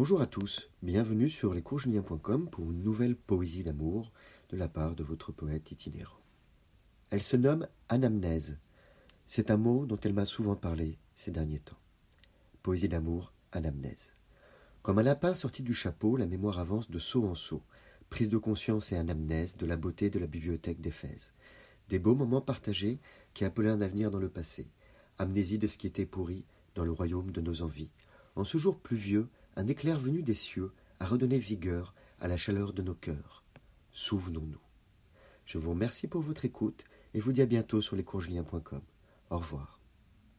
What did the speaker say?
Bonjour à tous, bienvenue sur lescoursjulien.com pour une nouvelle poésie d'amour de la part de votre poète itinérant. Elle se nomme Anamnèse. C'est un mot dont elle m'a souvent parlé ces derniers temps. Poésie d'amour, anamnèse. Comme un lapin sorti du chapeau, la mémoire avance de saut en saut, prise de conscience et anamnèse de la beauté de la bibliothèque d'Éphèse. Des beaux moments partagés qui appelaient un avenir dans le passé, amnésie de ce qui était pourri dans le royaume de nos envies. En ce jour pluvieux, un éclair venu des cieux a redonné vigueur à la chaleur de nos cœurs. Souvenons-nous. Je vous remercie pour votre écoute et vous dis à bientôt sur lescourgeliens.com. Au revoir.